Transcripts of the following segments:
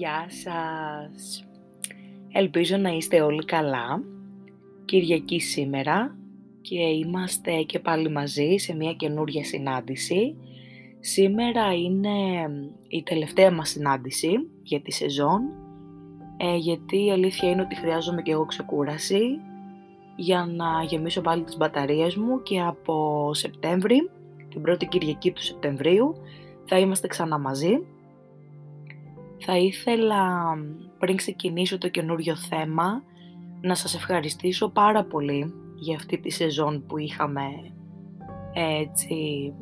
Γεια σας! Ελπίζω να είστε όλοι καλά. Κυριακή σήμερα και είμαστε και πάλι μαζί σε μια καινούρια συνάντηση. Σήμερα είναι η τελευταία μας συνάντηση για τη σεζόν, ε, γιατί η αλήθεια είναι ότι χρειάζομαι και εγώ ξεκούραση για να γεμίσω πάλι τις μπαταρίες μου και από Σεπτέμβρη, την πρώτη Κυριακή του Σεπτεμβρίου, θα είμαστε ξανά μαζί θα ήθελα πριν ξεκινήσω το καινούριο θέμα να σας ευχαριστήσω πάρα πολύ για αυτή τη σεζόν που είχαμε έτσι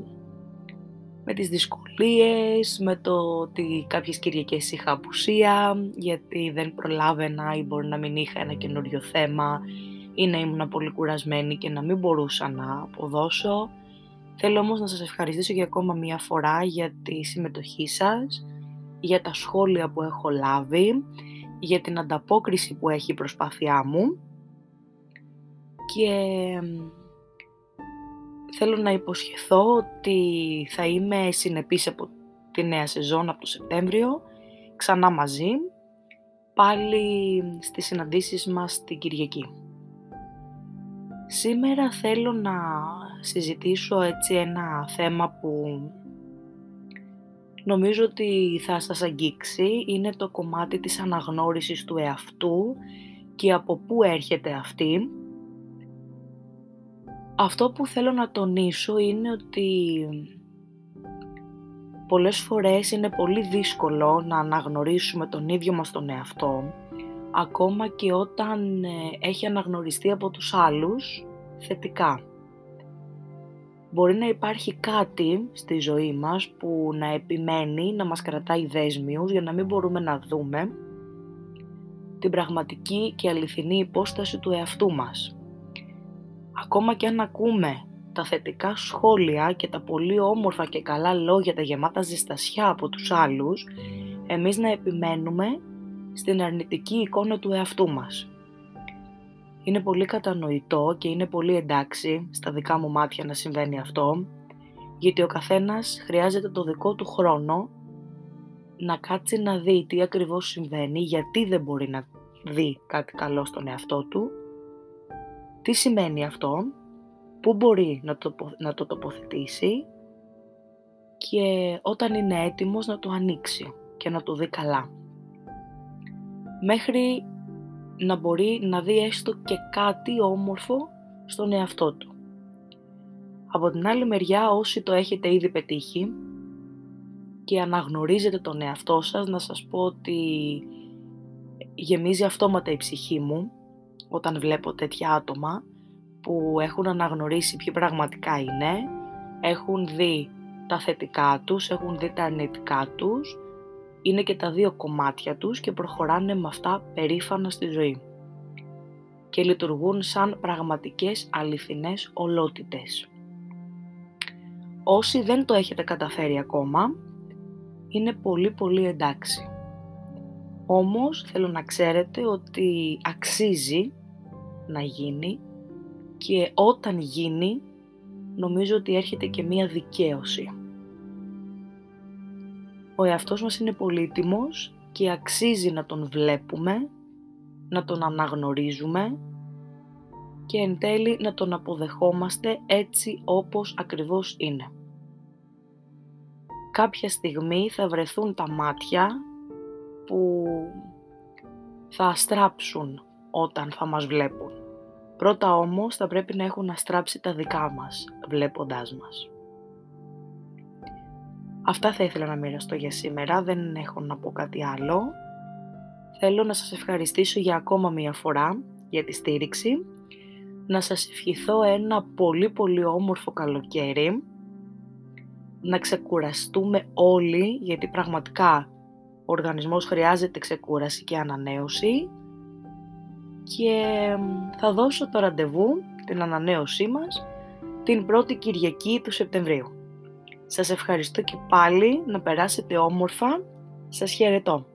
με τις δυσκολίες, με το ότι κάποιες Κυριακές είχα απουσία, γιατί δεν προλάβαινα ή μπορεί να μην είχα ένα καινούριο θέμα ή να ήμουν πολύ κουρασμένη και να μην μπορούσα να αποδώσω. Θέλω όμως να σας ευχαριστήσω για ακόμα μία φορά για τη συμμετοχή σας, για τα σχόλια που έχω λάβει, για την ανταπόκριση που έχει η προσπάθειά μου και θέλω να υποσχεθώ ότι θα είμαι συνεπής από τη νέα σεζόν από το Σεπτέμβριο, ξανά μαζί, πάλι στις συναντήσεις μας την Κυριακή. Σήμερα θέλω να συζητήσω έτσι ένα θέμα που νομίζω ότι θα σας αγγίξει είναι το κομμάτι της αναγνώρισης του εαυτού και από πού έρχεται αυτή. Αυτό που θέλω να τονίσω είναι ότι πολλές φορές είναι πολύ δύσκολο να αναγνωρίσουμε τον ίδιο μας τον εαυτό ακόμα και όταν ε, έχει αναγνωριστεί από τους άλλους θετικά μπορεί να υπάρχει κάτι στη ζωή μας που να επιμένει να μας κρατάει δέσμιους για να μην μπορούμε να δούμε την πραγματική και αληθινή υπόσταση του εαυτού μας. Ακόμα και αν ακούμε τα θετικά σχόλια και τα πολύ όμορφα και καλά λόγια, τα γεμάτα ζεστασιά από τους άλλους, εμείς να επιμένουμε στην αρνητική εικόνα του εαυτού μας. Είναι πολύ κατανοητό και είναι πολύ εντάξει στα δικά μου μάτια να συμβαίνει αυτό, γιατί ο καθένας χρειάζεται το δικό του χρόνο να κάτσει να δει τι ακριβώς συμβαίνει, γιατί δεν μπορεί να δει κάτι καλό στον εαυτό του, τι σημαίνει αυτό, πού μπορεί να το, να το τοποθετήσει και όταν είναι έτοιμος να το ανοίξει και να το δει καλά. Μέχρι να μπορεί να δει έστω και κάτι όμορφο στον εαυτό του. Από την άλλη μεριά όσοι το έχετε ήδη πετύχει και αναγνωρίζετε τον εαυτό σας, να σας πω ότι γεμίζει αυτόματα η ψυχή μου όταν βλέπω τέτοια άτομα που έχουν αναγνωρίσει ποιοι πραγματικά είναι, έχουν δει τα θετικά τους, έχουν δει τα αρνητικά τους είναι και τα δύο κομμάτια τους και προχωράνε με αυτά περήφανα στη ζωή και λειτουργούν σαν πραγματικές αληθινές ολότητες. Όσοι δεν το έχετε καταφέρει ακόμα, είναι πολύ πολύ εντάξει. Όμως θέλω να ξέρετε ότι αξίζει να γίνει και όταν γίνει νομίζω ότι έρχεται και μία δικαίωση. Ο εαυτός μας είναι πολύτιμος και αξίζει να τον βλέπουμε, να τον αναγνωρίζουμε και εν τέλει να τον αποδεχόμαστε έτσι όπως ακριβώς είναι. Κάποια στιγμή θα βρεθούν τα μάτια που θα αστράψουν όταν θα μας βλέπουν. Πρώτα όμως θα πρέπει να έχουν αστράψει τα δικά μας βλέποντάς μας. Αυτά θα ήθελα να μοιραστώ για σήμερα, δεν έχω να πω κάτι άλλο. Θέλω να σας ευχαριστήσω για ακόμα μία φορά για τη στήριξη. Να σας ευχηθώ ένα πολύ πολύ όμορφο καλοκαίρι. Να ξεκουραστούμε όλοι, γιατί πραγματικά ο οργανισμός χρειάζεται ξεκούραση και ανανέωση. Και θα δώσω το ραντεβού, την ανανέωσή μας, την πρώτη Κυριακή του Σεπτεμβρίου. Σας ευχαριστώ και πάλι να περάσετε όμορφα. Σας χαιρετώ.